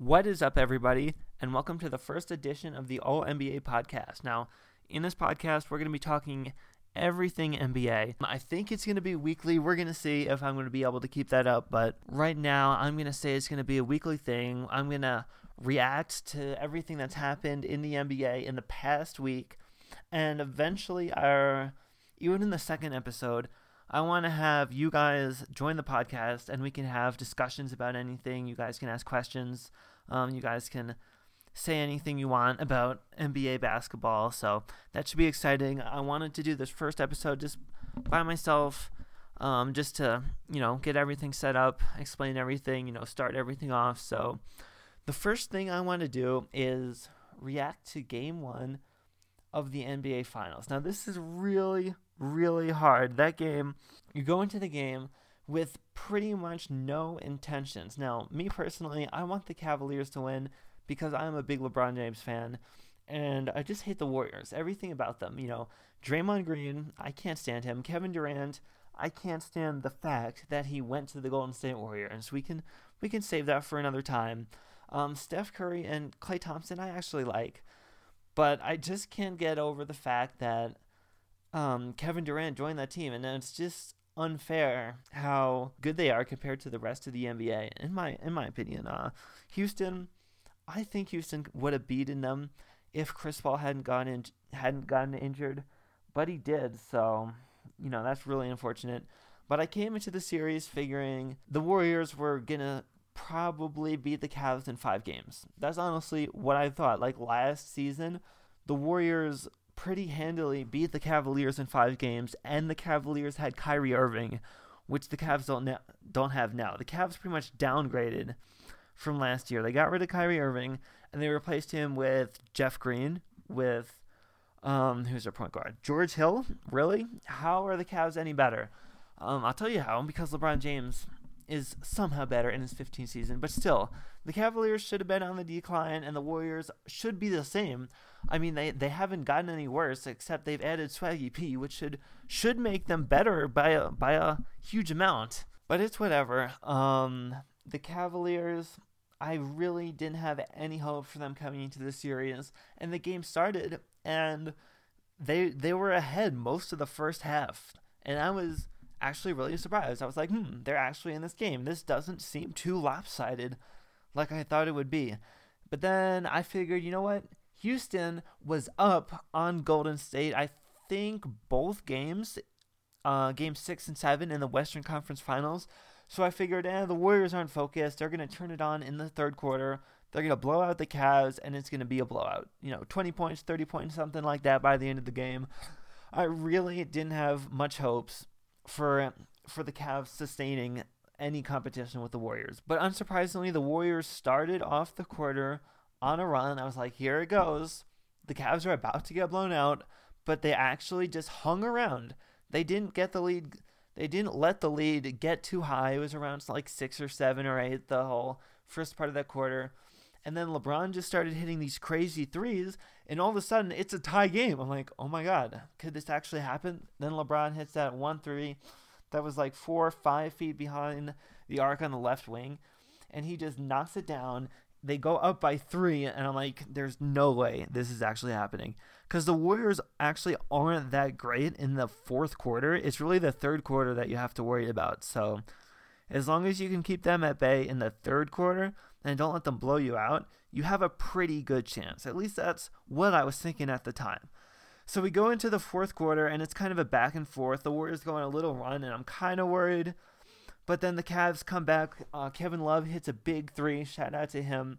What is up, everybody, and welcome to the first edition of the All NBA podcast. Now, in this podcast, we're going to be talking everything NBA. I think it's going to be weekly. We're going to see if I'm going to be able to keep that up, but right now, I'm going to say it's going to be a weekly thing. I'm going to react to everything that's happened in the NBA in the past week, and eventually, our even in the second episode, I want to have you guys join the podcast and we can have discussions about anything. You guys can ask questions. Um, you guys can say anything you want about NBA basketball. So that should be exciting. I wanted to do this first episode just by myself, um, just to, you know, get everything set up, explain everything, you know, start everything off. So the first thing I want to do is react to game one of the NBA Finals. Now, this is really, really hard. That game, you go into the game with pretty much no intentions. Now, me personally, I want the Cavaliers to win because I'm a big LeBron James fan and I just hate the Warriors. Everything about them, you know, Draymond Green, I can't stand him. Kevin Durant, I can't stand the fact that he went to the Golden State Warriors. We can we can save that for another time. Um, Steph Curry and Klay Thompson, I actually like, but I just can't get over the fact that um, Kevin Durant joined that team, and it's just unfair how good they are compared to the rest of the NBA. In my in my opinion, uh, Houston, I think Houston would have beaten them if Chris Paul hadn't gone in hadn't gotten injured, but he did. So you know that's really unfortunate. But I came into the series figuring the Warriors were gonna probably beat the Cavs in five games. That's honestly what I thought. Like last season, the Warriors pretty handily beat the Cavaliers in five games, and the Cavaliers had Kyrie Irving, which the Cavs don't don't have now. The Cavs pretty much downgraded from last year. They got rid of Kyrie Irving and they replaced him with Jeff Green, with um, who's their point guard? George Hill. Really? How are the Cavs any better? Um, I'll tell you how. Because LeBron James is somehow better in his 15th season, but still, the Cavaliers should have been on the decline, and the Warriors should be the same. I mean, they, they haven't gotten any worse, except they've added Swaggy P, which should should make them better by a by a huge amount. But it's whatever. Um, the Cavaliers, I really didn't have any hope for them coming into the series, and the game started, and they they were ahead most of the first half, and I was actually really surprised. I was like, hmm, they're actually in this game. This doesn't seem too lopsided like I thought it would be. But then I figured, you know what? Houston was up on Golden State. I think both games, uh, game six and seven in the Western Conference Finals. So I figured, eh, the Warriors aren't focused. They're going to turn it on in the third quarter. They're going to blow out the Cavs, and it's going to be a blowout. You know, 20 points, 30 points, something like that by the end of the game. I really didn't have much hopes for for the Cavs sustaining any competition with the Warriors. But unsurprisingly, the Warriors started off the quarter on a run. I was like, here it goes. The Cavs are about to get blown out, but they actually just hung around. They didn't get the lead. They didn't let the lead get too high. It was around like six or seven or eight the whole first part of that quarter. And then LeBron just started hitting these crazy threes, and all of a sudden it's a tie game. I'm like, oh my God, could this actually happen? Then LeBron hits that one three that was like four or five feet behind the arc on the left wing, and he just knocks it down. They go up by three, and I'm like, there's no way this is actually happening. Because the Warriors actually aren't that great in the fourth quarter. It's really the third quarter that you have to worry about. So, as long as you can keep them at bay in the third quarter, and don't let them blow you out, you have a pretty good chance. At least that's what I was thinking at the time. So we go into the fourth quarter, and it's kind of a back and forth. The Warriors go on a little run, and I'm kind of worried. But then the Cavs come back. Uh, Kevin Love hits a big three. Shout out to him.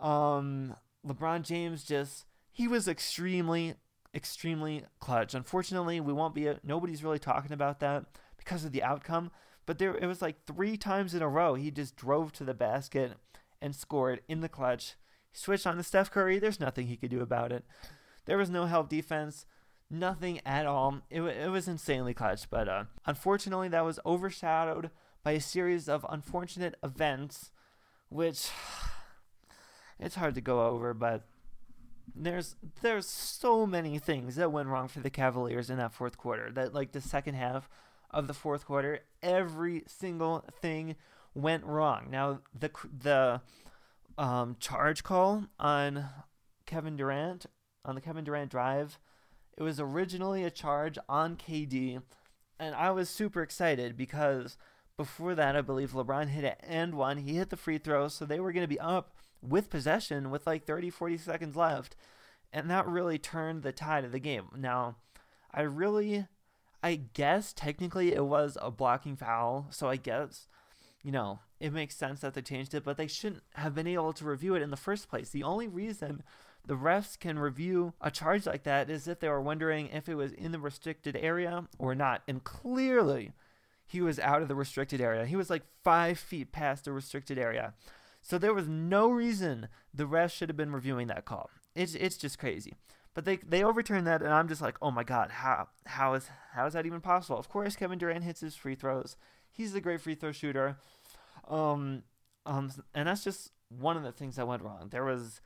Um, LeBron James just he was extremely, extremely clutch. Unfortunately, we won't be. Nobody's really talking about that because of the outcome. But there, it was like three times in a row he just drove to the basket and scored in the clutch. He switched on to Steph Curry. There's nothing he could do about it. There was no help defense, nothing at all. It, it was insanely clutch, but uh, unfortunately, that was overshadowed by a series of unfortunate events, which it's hard to go over, but there's there's so many things that went wrong for the Cavaliers in that fourth quarter. That like the second half of the fourth quarter, every single thing went wrong. Now the the um, charge call on Kevin Durant on the Kevin Durant drive. It was originally a charge on KD, and I was super excited because before that, I believe LeBron hit it and one. He hit the free throw, so they were going to be up with possession with like 30, 40 seconds left. And that really turned the tide of the game. Now, I really, I guess technically it was a blocking foul. So I guess, you know, it makes sense that they changed it, but they shouldn't have been able to review it in the first place. The only reason the refs can review a charge like that is if they were wondering if it was in the restricted area or not. And clearly, he was out of the restricted area. He was like five feet past the restricted area. So there was no reason the refs should have been reviewing that call. It's it's just crazy. But they they overturned that, and I'm just like, oh my god, how how is how is that even possible? Of course, Kevin Durant hits his free throws. He's a great free throw shooter. Um, um, and that's just one of the things that went wrong. There was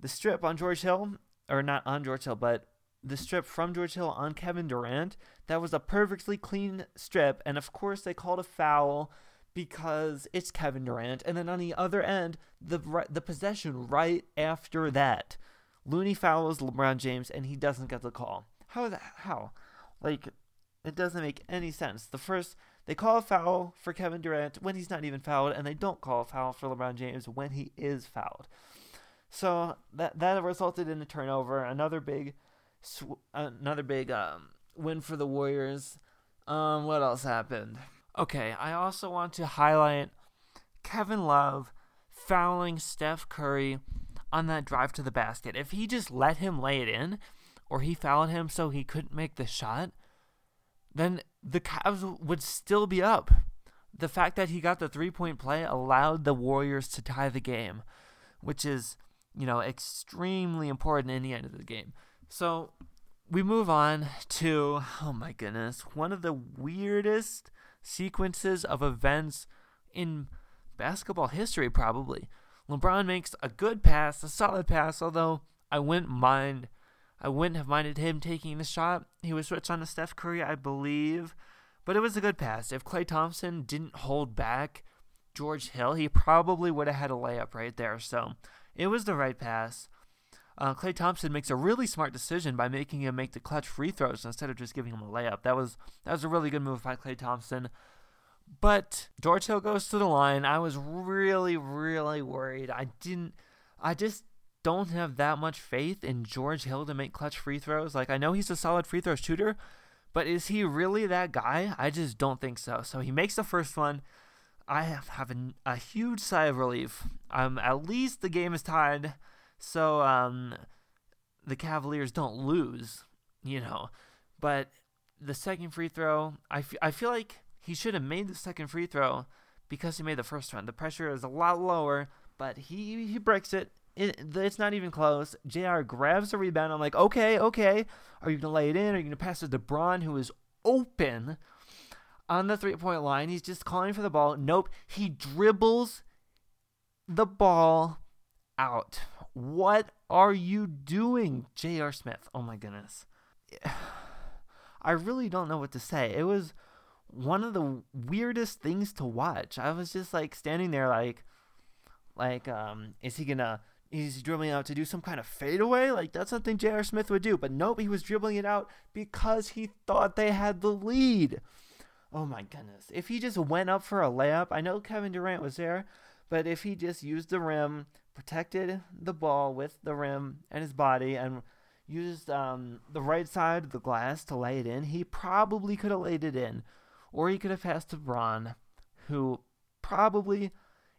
the strip on George Hill, or not on George Hill, but the strip from George Hill on Kevin Durant. That was a perfectly clean strip, and of course they called a foul because it's Kevin Durant. And then on the other end, the the possession right after that, Looney fouls LeBron James, and he doesn't get the call. How that? How? Like, it doesn't make any sense. The first they call a foul for Kevin Durant when he's not even fouled, and they don't call a foul for LeBron James when he is fouled. So that that resulted in a turnover. Another big, sw- another big um, win for the Warriors. Um, what else happened? Okay, I also want to highlight Kevin Love fouling Steph Curry on that drive to the basket. If he just let him lay it in, or he fouled him so he couldn't make the shot, then the Cavs would still be up. The fact that he got the three point play allowed the Warriors to tie the game, which is, you know, extremely important in the end of the game. So we move on to, oh my goodness, one of the weirdest sequences of events in basketball history, probably. LeBron makes a good pass, a solid pass, although I wouldn't mind I wouldn't have minded him taking the shot. He was switched on to Steph Curry, I believe. But it was a good pass. If Klay Thompson didn't hold back George Hill, he probably would have had a layup right there. So it was the right pass. Uh, Klay Thompson makes a really smart decision by making him make the clutch free throws instead of just giving him a layup. That was that was a really good move by Klay Thompson. But Hill goes to the line. I was really, really worried. I didn't. I just don't have that much faith in George Hill to make clutch free throws. Like, I know he's a solid free throw shooter, but is he really that guy? I just don't think so. So he makes the first one. I have, have a, a huge sigh of relief. Um, at least the game is tied, so um, the Cavaliers don't lose, you know. But the second free throw, I, f- I feel like he should have made the second free throw because he made the first one. The pressure is a lot lower, but he he breaks it. It, it's not even close. JR grabs the rebound. I'm like, okay, okay. Are you going to lay it in? Are you going to pass it to Bron, who is open on the three point line? He's just calling for the ball. Nope. He dribbles the ball out. What are you doing, J.R. Smith? Oh my goodness. I really don't know what to say. It was one of the weirdest things to watch. I was just like standing there like like um is he to He's dribbling out to do some kind of fadeaway. Like that's something J.R. Smith would do. But nope, he was dribbling it out because he thought they had the lead. Oh my goodness. If he just went up for a layup, I know Kevin Durant was there, but if he just used the rim, protected the ball with the rim and his body, and used um, the right side of the glass to lay it in, he probably could have laid it in. Or he could have passed to Bron, who probably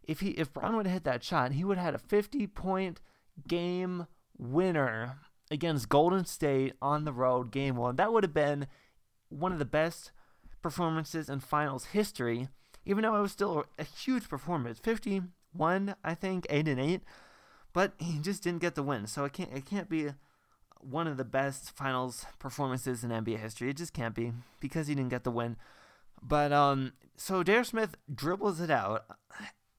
if he if Bron would have hit that shot, he would have had a 50 point game winner against Golden State on the road, game one. That would have been one of the best performances in finals history, even though it was still a huge performance. 51, I think, 8 and 8. But he just didn't get the win. So it can't it can't be one of the best finals performances in NBA history. It just can't be because he didn't get the win. But um so J.R. Smith dribbles it out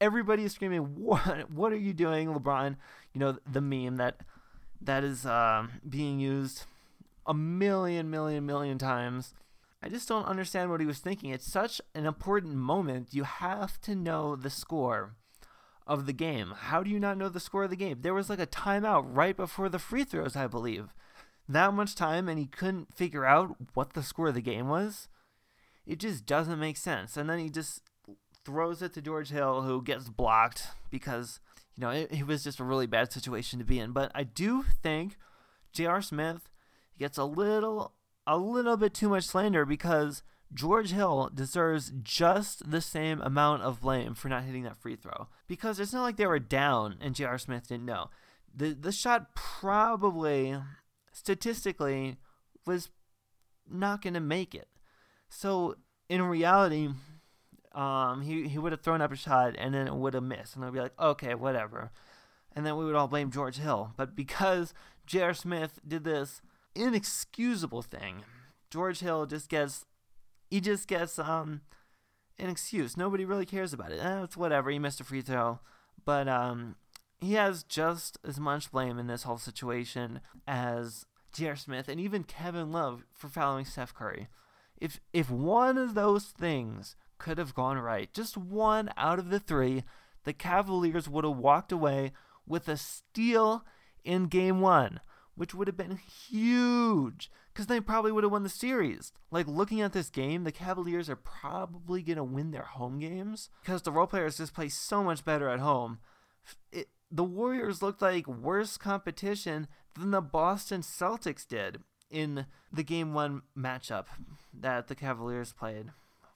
everybody is screaming, "What? What are you doing, LeBron?" You know the meme that that is uh, being used a million, million, million times. I just don't understand what he was thinking. It's such an important moment. You have to know the score of the game. How do you not know the score of the game? There was like a timeout right before the free throws, I believe. That much time, and he couldn't figure out what the score of the game was. It just doesn't make sense. And then he just throws it to George Hill, who gets blocked because, you know, it, it was just a really bad situation to be in. But I do think J.R. Smith gets a little, a little bit too much slander because George Hill deserves just the same amount of blame for not hitting that free throw because it's not like they were down and J.R. Smith didn't know. The the shot probably statistically was not going to make it. So in reality, um, he he would have thrown up a shot and then it would have missed, and I'd be like, okay, whatever, and then we would all blame George Hill. But because J.R. Smith did this inexcusable thing, George Hill just gets he just gets um an excuse. Nobody really cares about it. Eh, it's whatever. He missed a free throw, but um he has just as much blame in this whole situation as J.R. Smith and even Kevin Love for fouling Steph Curry. If if one of those things could have gone right, just one out of the three, the Cavaliers would have walked away with a steal in game one, which would have been huge because they probably would have won the series. Like looking at this game, the Cavaliers are probably going to win their home games because the role players just play so much better at home. It, the Warriors looked like worse competition than the Boston Celtics did in the game one matchup that the Cavaliers played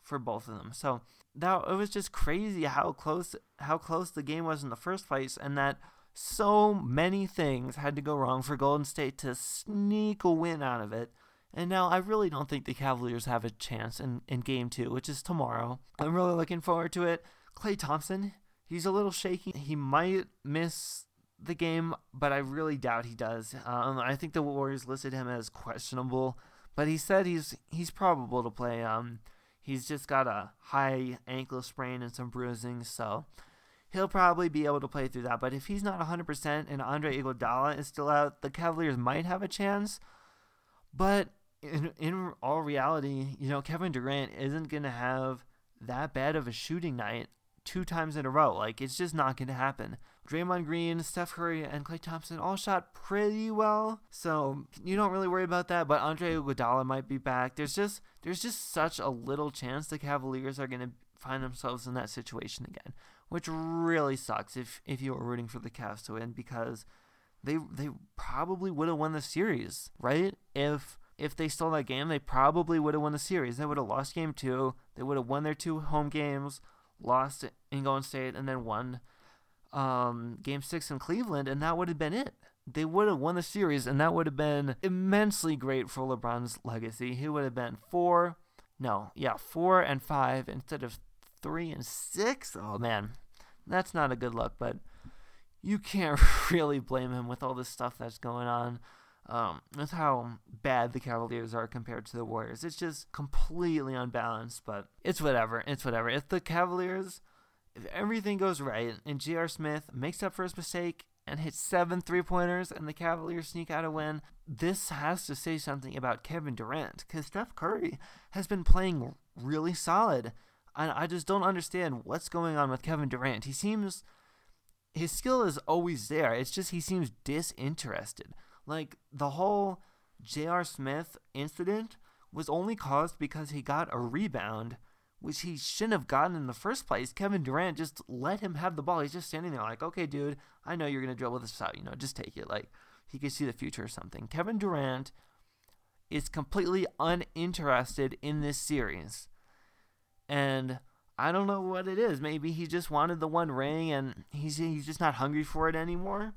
for both of them. So that it was just crazy how close how close the game was in the first place and that so many things had to go wrong for Golden State to sneak a win out of it. And now I really don't think the Cavaliers have a chance in, in game two, which is tomorrow. I'm really looking forward to it. Klay Thompson, he's a little shaky. He might miss the game, but I really doubt he does. Um, I think the Warriors listed him as questionable, but he said he's he's probable to play. Um, he's just got a high ankle sprain and some bruising, so he'll probably be able to play through that. But if he's not 100% and Andre Iguodala is still out, the Cavaliers might have a chance. But in, in all reality, you know, Kevin Durant isn't going to have that bad of a shooting night two times in a row. Like, it's just not going to happen. Draymond Green, Steph Curry, and Klay Thompson all shot pretty well, so you don't really worry about that. But Andre Iguodala might be back. There's just there's just such a little chance the Cavaliers are going to find themselves in that situation again which really sucks if if you were rooting for the Cavs to win because they they probably would have won the series, right? If if they stole that game, they probably would have won the series. They would have lost game two. They would have won their two home games, lost in Golden State, and then won um, game six in Cleveland, and that would have been it. They would have won the series, and that would have been immensely great for LeBron's legacy. He would have been four, no, yeah, four and five instead of three and six. Oh man, that's not a good look. But you can't really blame him with all this stuff that's going on. Um, with how bad the Cavaliers are compared to the Warriors. It's just completely unbalanced, but it's whatever. It's whatever. If the Cavaliers, if everything goes right and J.R. Smith makes up for his mistake and hits seven three pointers and the Cavaliers sneak out a win, this has to say something about Kevin Durant because Steph Curry has been playing really solid. I, I just don't understand what's going on with Kevin Durant. He seems his skill is always there. It's just he seems disinterested. Like the whole J.R. Smith incident was only caused because he got a rebound, which he shouldn't have gotten in the first place. Kevin Durant just let him have the ball. He's just standing there like, okay, dude, I know you're gonna dribble this out. You know, just take it. Like he could see the future or something. Kevin Durant is completely uninterested in this series. And I don't know what it is. Maybe he just wanted the one ring and he's he's just not hungry for it anymore.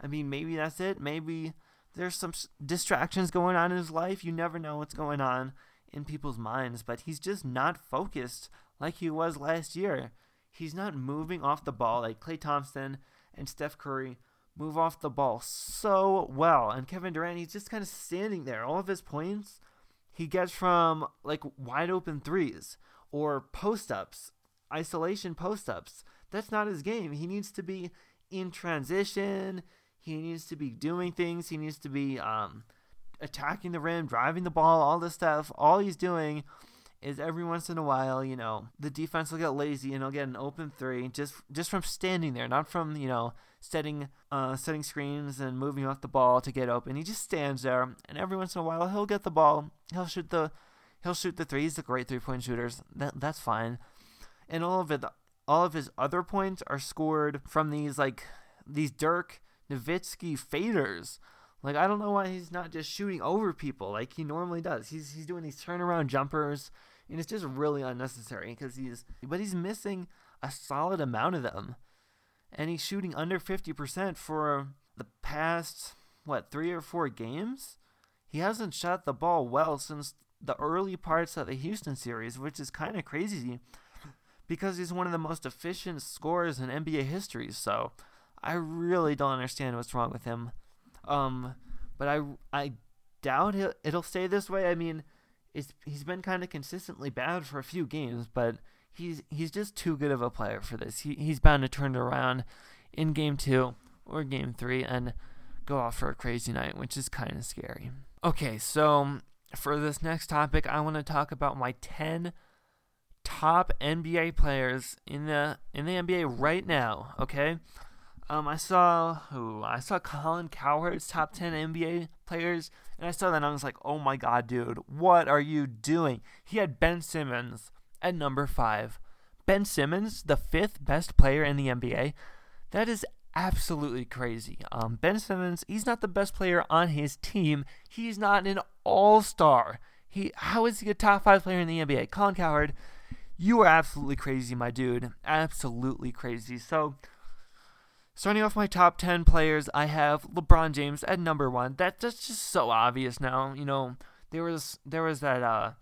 I mean, maybe that's it. Maybe there's some distractions going on in his life. You never know what's going on in people's minds, but he's just not focused like he was last year. He's not moving off the ball like Klay Thompson and Steph Curry move off the ball so well. And Kevin Durant, he's just kind of standing there. All of his points he gets from like wide open threes or post ups, isolation post ups. That's not his game. He needs to be in transition. He needs to be doing things. He needs to be um, attacking the rim, driving the ball, all this stuff. All he's doing is every once in a while, you know, the defense will get lazy and he'll get an open three just just from standing there, not from you know setting uh, setting screens and moving off the ball to get open. He just stands there, and every once in a while he'll get the ball. He'll shoot the he'll shoot the three. He's a great three point shooter. That that's fine. And all of it, all of his other points are scored from these like these Dirk Nowitzki faders. Like I don't know why he's not just shooting over people like he normally does. He's he's doing these turnaround jumpers, and it's just really unnecessary because he's but he's missing a solid amount of them and he's shooting under 50% for the past what three or four games. He hasn't shot the ball well since the early parts of the Houston series, which is kind of crazy because he's one of the most efficient scorers in NBA history. So I really don't understand what's wrong with him. Um, but I I doubt it, it'll stay this way. I mean, it's he's been kind of consistently bad for a few games, but he's he's just too good of a player for this. He he's bound to turn it around in game two or game three and go off for a crazy night, which is kind of scary. Okay, so for this next topic, I want to talk about my ten top NBA players in the in the NBA right now. Okay, um, I saw who I saw Colin Cowherd's top ten NBA players, and I saw that and I was like, oh my god, dude, what are you doing? He had Ben Simmons at number five. Ben Simmons, the fifth best player in the NBA. That is absolutely crazy. Um, ben Simmons, he's not the best player on his team. He's not an all star. He, how is he a top five player in the NBA? Colin Cowherd, you are absolutely crazy, my dude. Absolutely crazy. So, starting off my top 10 players, I have LeBron James at number one. That, that's just so obvious now. You know, there was there was that uh,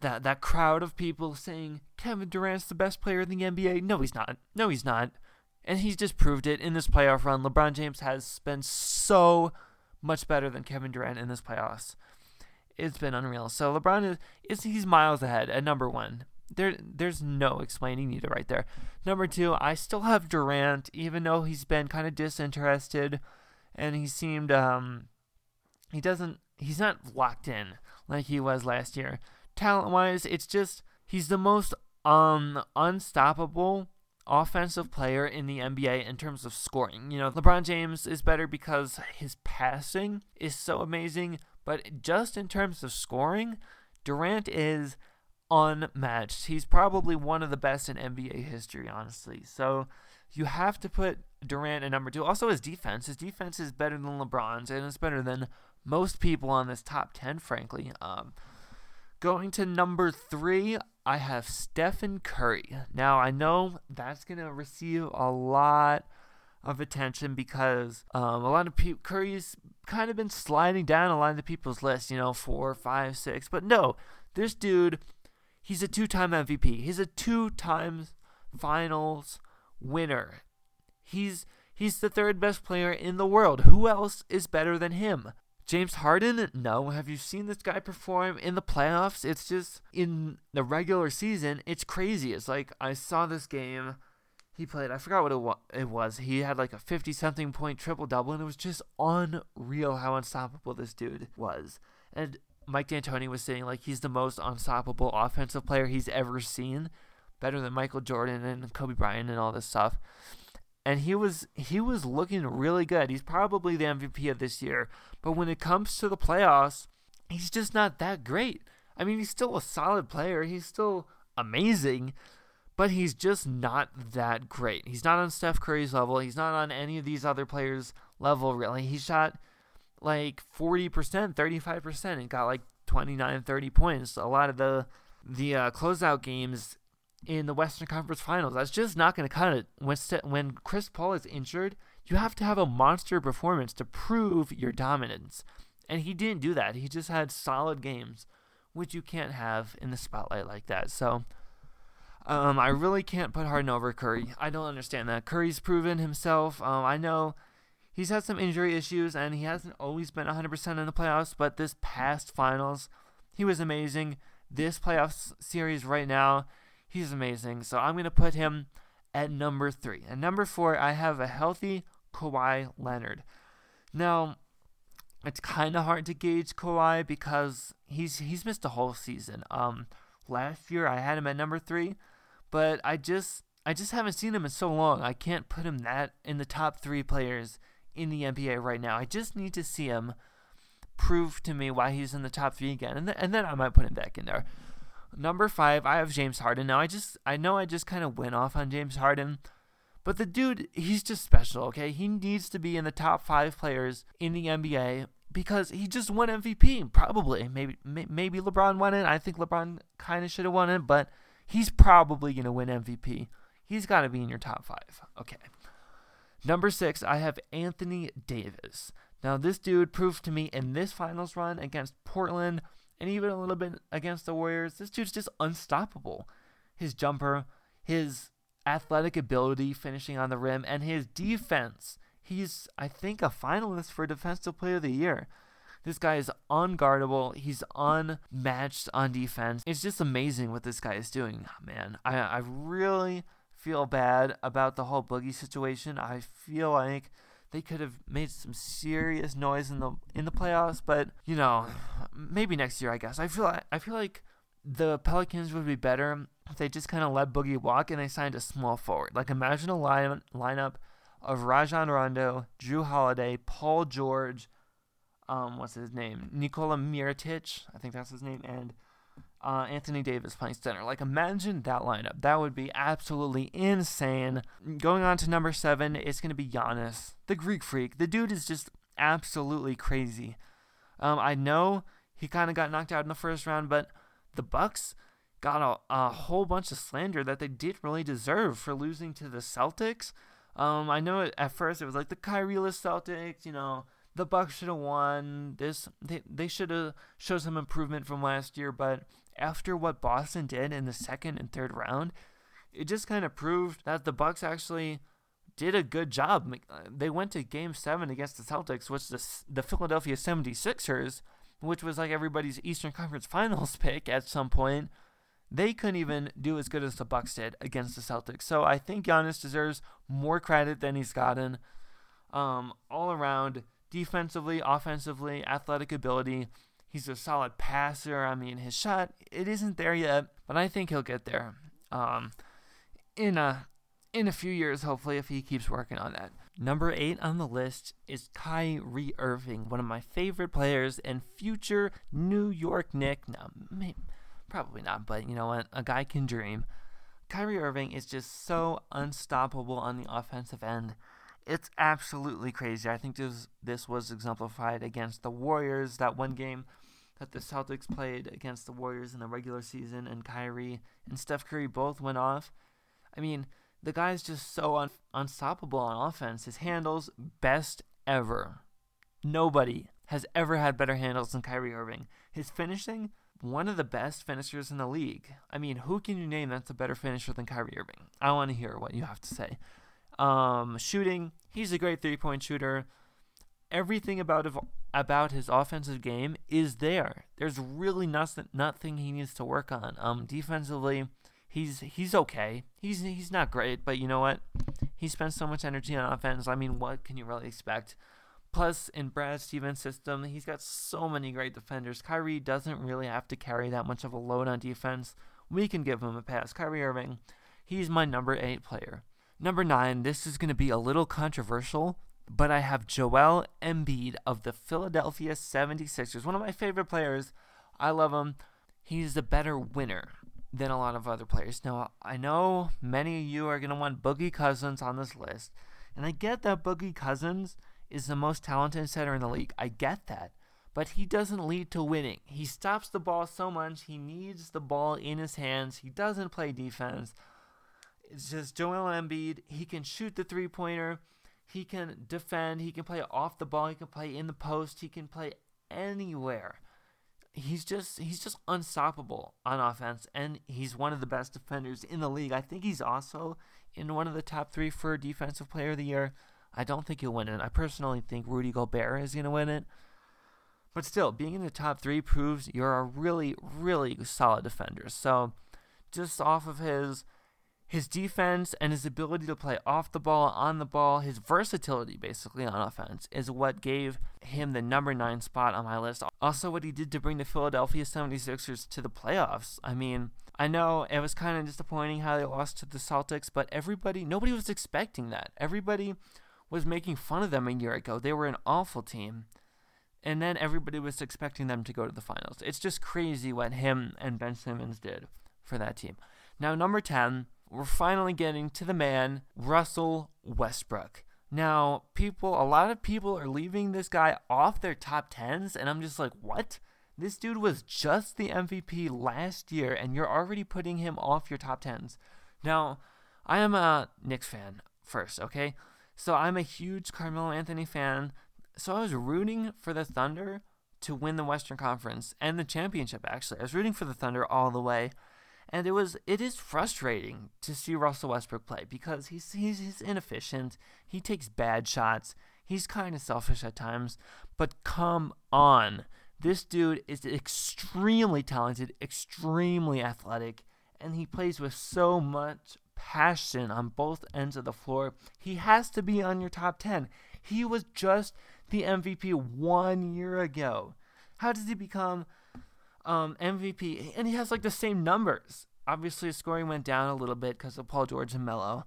that that crowd of people saying Kevin Durant's the best player in the NBA. No, he's not. No, he's not. And he's just proved it in this playoff run. LeBron James has been so much better than Kevin Durant in this playoffs. It's been unreal. So LeBron is, is he's miles ahead at number one. There, there's no explaining either right there. Number two, I still have Durant, even though he's been kind of disinterested, and he seemed um, he doesn't, he's not locked in like he was last year talent wise, it's just he's the most um unstoppable offensive player in the NBA in terms of scoring. You know, LeBron James is better because his passing is so amazing, but just in terms of scoring, Durant is unmatched. He's probably one of the best in NBA history, honestly. So you have to put Durant at number two. Also, his defense. His defense is better than LeBron's, and it's better than most people on this top 10, frankly. Um, Going to number three, I have Stephen Curry. Now, I know that's going to receive a lot of attention because um, a lot of people, Curry's kind of been sliding down a lot of people's list, you know, four, five, six. But no, this dude, he's a two time MVP. He's a two times finals winner. He's he's the third best player in the world. Who else is better than him? James Harden, no. Have you seen this guy perform in the playoffs? It's just in the regular season, it's crazy. It's like I saw this game he played. I forgot what it, it was. He had like a 50 something point triple double, and it was just unreal how unstoppable this dude was. And Mike D'Antoni was saying like he's the most unstoppable offensive player he's ever seen, better than Michael Jordan and Kobe Bryant and all this stuff and he was he was looking really good. He's probably the MVP of this year, but when it comes to the playoffs, he's just not that great. I mean, he's still a solid player. He's still amazing, but he's just not that great. He's not on Steph Curry's level. He's not on any of these other players' level really. He shot like 40%, 35% and got like 29, 30 points. A lot of the the uh, closeout games in the Western Conference Finals. That's just not going to cut it. When, when Chris Paul is injured, you have to have a monster performance to prove your dominance. And he didn't do that. He just had solid games, which you can't have in the spotlight like that. So um, I really can't put Harden over Curry. I don't understand that. Curry's proven himself. Um, I know he's had some injury issues and he hasn't always been 100% in the playoffs, but this past finals, he was amazing. This playoff series right now, He's amazing. So I'm going to put him at number three. And number four, I have a healthy Kawhi Leonard. Now, it's kind of hard to gauge Kawhi because he's he's missed a whole season. Um, last year I had him at number three, but I just I just haven't seen him in so long. I can't put him that in the top three players in the NBA right now. I just need to see him prove to me why he's in the top three again, and, th- and then I might put him back in there. Number five, I have James Harden. Now I just I know I just kind of went off on James Harden, but the dude he's just special. Okay, he needs to be in the top five players in the NBA because he just won MVP. Probably, maybe maybe LeBron won it. I think LeBron kind of should have won it, but he's probably gonna win MVP. He's got to be in your top five. Okay. Number six, I have Anthony Davis. Now, this dude proved to me in this finals run against Portland and even a little bit against the Warriors, this dude's just unstoppable. His jumper, his athletic ability finishing on the rim, and his defense. He's, I think, a finalist for Defensive Player of the Year. This guy is unguardable. He's unmatched on defense. It's just amazing what this guy is doing, man. I, I really feel bad about the whole Boogie situation. I feel like they could have made some serious noise in the in the playoffs, but you know, maybe next year, I guess. I feel like, I feel like the Pelicans would be better if they just kind of let Boogie walk and they signed a small forward. Like imagine a line lineup of Rajon Rondo, Jrue Holiday, Paul George, um, what's his name, Nikola Mirotic, I think that's his name, and uh, Anthony Davis playing center. Like, imagine that lineup. That would be absolutely insane. Going on to number seven, it's going to be Giannis, the Greek freak. The dude is just absolutely crazy. Um, I know he kind of got knocked out in the first round, but the Bucks got a, a whole bunch of slander that they didn't really deserve for losing to the Celtics. Um, I know at first it was like the Kyrieless Celtics, you know, the Bucks should have won. This they they should have showed some improvement from last year, but after what Boston did in the second and third round, it just kind of proved that the Bucks actually did a good job. Uh, they went to game 7 against the Celtics, which the the Philadelphia 76ers, which was like everybody's Eastern Conference Finals pick at some point, they couldn't even do as good as the Bucks did against the Celtics. So I think Giannis deserves more credit than he's gotten. Um, all around, defensively, offensively, athletic ability. He's a solid passer. I mean, his shot it isn't there yet, but I think he'll get there. Um, in a in a few years, hopefully, if he keeps working on that. Number eight on the list is Kyrie Irving, one of my favorite players and future New York Knick. Now, probably not, but you know what? A guy can dream. Kyrie Irving is just so unstoppable on the offensive end. It's absolutely crazy. I think this this was exemplified against the Warriors that one game that the Celtics played against the Warriors in the regular season, and Kyrie and Steph Curry both went off. I mean, the guy's just so un- unstoppable on offense. His handles, best ever. Nobody has ever had better handles than Kyrie Irving. His finishing, one of the best finishers in the league. I mean, who can you name that's a better finisher than Kyrie Irving? I want to hear what you have to say. Um, shooting, he's a great three point shooter everything about about his offensive game is there. There's really nothing nothing he needs to work on. Um, defensively, he's he's okay. He's he's not great, but you know what? He spends so much energy on offense. I mean, what can you really expect? Plus, in Brad Stevens' system, he's got so many great defenders. Kyrie doesn't really have to carry that much of a load on defense. We can give him a pass. Kyrie Irving, he's my number eight player. Number nine, this is going to be a little controversial, but I have Joel Embiid of the Philadelphia 76ers, one of my favorite players. I love him. He's a better winner than a lot of other players. Now, I know many of you are going to want Boogie Cousins on this list, and I get that Boogie Cousins is the most talented center in the league. I get that. But he doesn't lead to winning. He stops the ball so much. He needs the ball in his hands. He doesn't play defense. It's just Joel Embiid. He can shoot the three pointer. He can defend. He can play off the ball. He can play in the post. He can play anywhere. He's just he's just unstoppable on offense, and he's one of the best defenders in the league. I think he's also in one of the top three for defensive player of the year. I don't think he'll win it. I personally think Rudy Gobert is going to win it. But still, being in the top three proves you're a really, really solid defender. So, just off of his his defense and his ability to play off the ball, on the ball, his versatility basically on offense is what gave him the number nine spot on my list. Also, what he did to bring the Philadelphia 76ers to the playoffs. I mean, I know it was kind of disappointing how they lost to the Celtics, but everybody, nobody was expecting that. Everybody was making fun of them a year ago. They were an awful team. And then everybody was expecting them to go to the finals. It's just crazy what him and Ben Simmons did for that team. Now, number 10, we're finally getting to the man, Russell Westbrook. Now, people, a lot of people are leaving this guy off their top 10s, and I'm just like, what? This dude was just the MVP last year, and you're already putting him off your top 10s. Now, I am a Knicks fan first, okay? So I'm a huge Carmelo Anthony fan. So I was rooting for the Thunder to win the Western Conference and the championship, actually. I was rooting for the Thunder all the way. And it was it is frustrating to see Russell Westbrook play because he's he's, he's inefficient. He takes bad shots. He's kind of selfish at times. But come on. This dude is extremely talented, extremely athletic, and he plays with so much passion on both ends of the floor. He has to be on your top 10. He was just the MVP one year ago. How does he become um, MVP, and he has like the same numbers. Obviously, his scoring went down a little bit because of Paul George and Melo,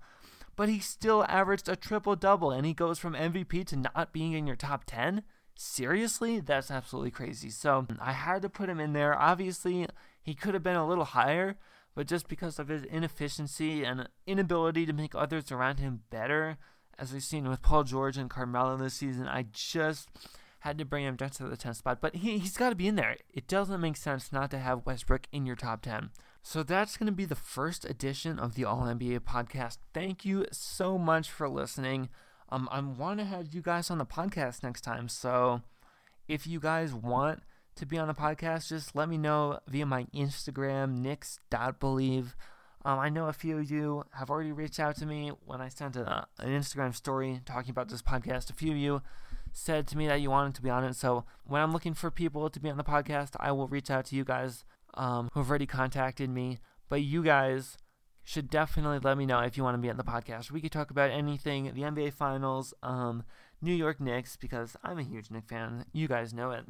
but he still averaged a triple double, and he goes from MVP to not being in your top 10. Seriously? That's absolutely crazy. So I had to put him in there. Obviously, he could have been a little higher, but just because of his inefficiency and inability to make others around him better, as we've seen with Paul George and Carmelo this season, I just had to bring him just to the 10th spot, but he, he's got to be in there. It doesn't make sense not to have Westbrook in your top 10. So that's going to be the first edition of the All NBA podcast. Thank you so much for listening. Um, I want to have you guys on the podcast next time. So if you guys want to be on the podcast, just let me know via my Instagram, nix.believe. Um, I know a few of you have already reached out to me when I sent a, an Instagram story talking about this podcast. A few of you said to me that you wanted to be on it. So when I'm looking for people to be on the podcast, I will reach out to you guys um, who have already contacted me. But you guys should definitely let me know if you want to be on the podcast. We could talk about anything, the NBA Finals, um, New York Knicks, because I'm a huge Knicks fan. You guys know it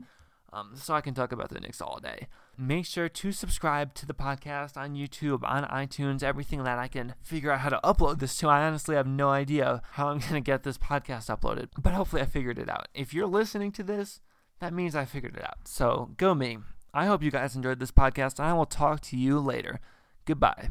um, so I can talk about the Knicks all day. Make sure to subscribe to the podcast on YouTube, on iTunes, everything that I can figure out how to upload this to. I honestly have no idea how I'm going to get this podcast uploaded, but hopefully I figured it out. If you're listening to this, that means I figured it out. So go me. I hope you guys enjoyed this podcast, and I will talk to you later. Goodbye.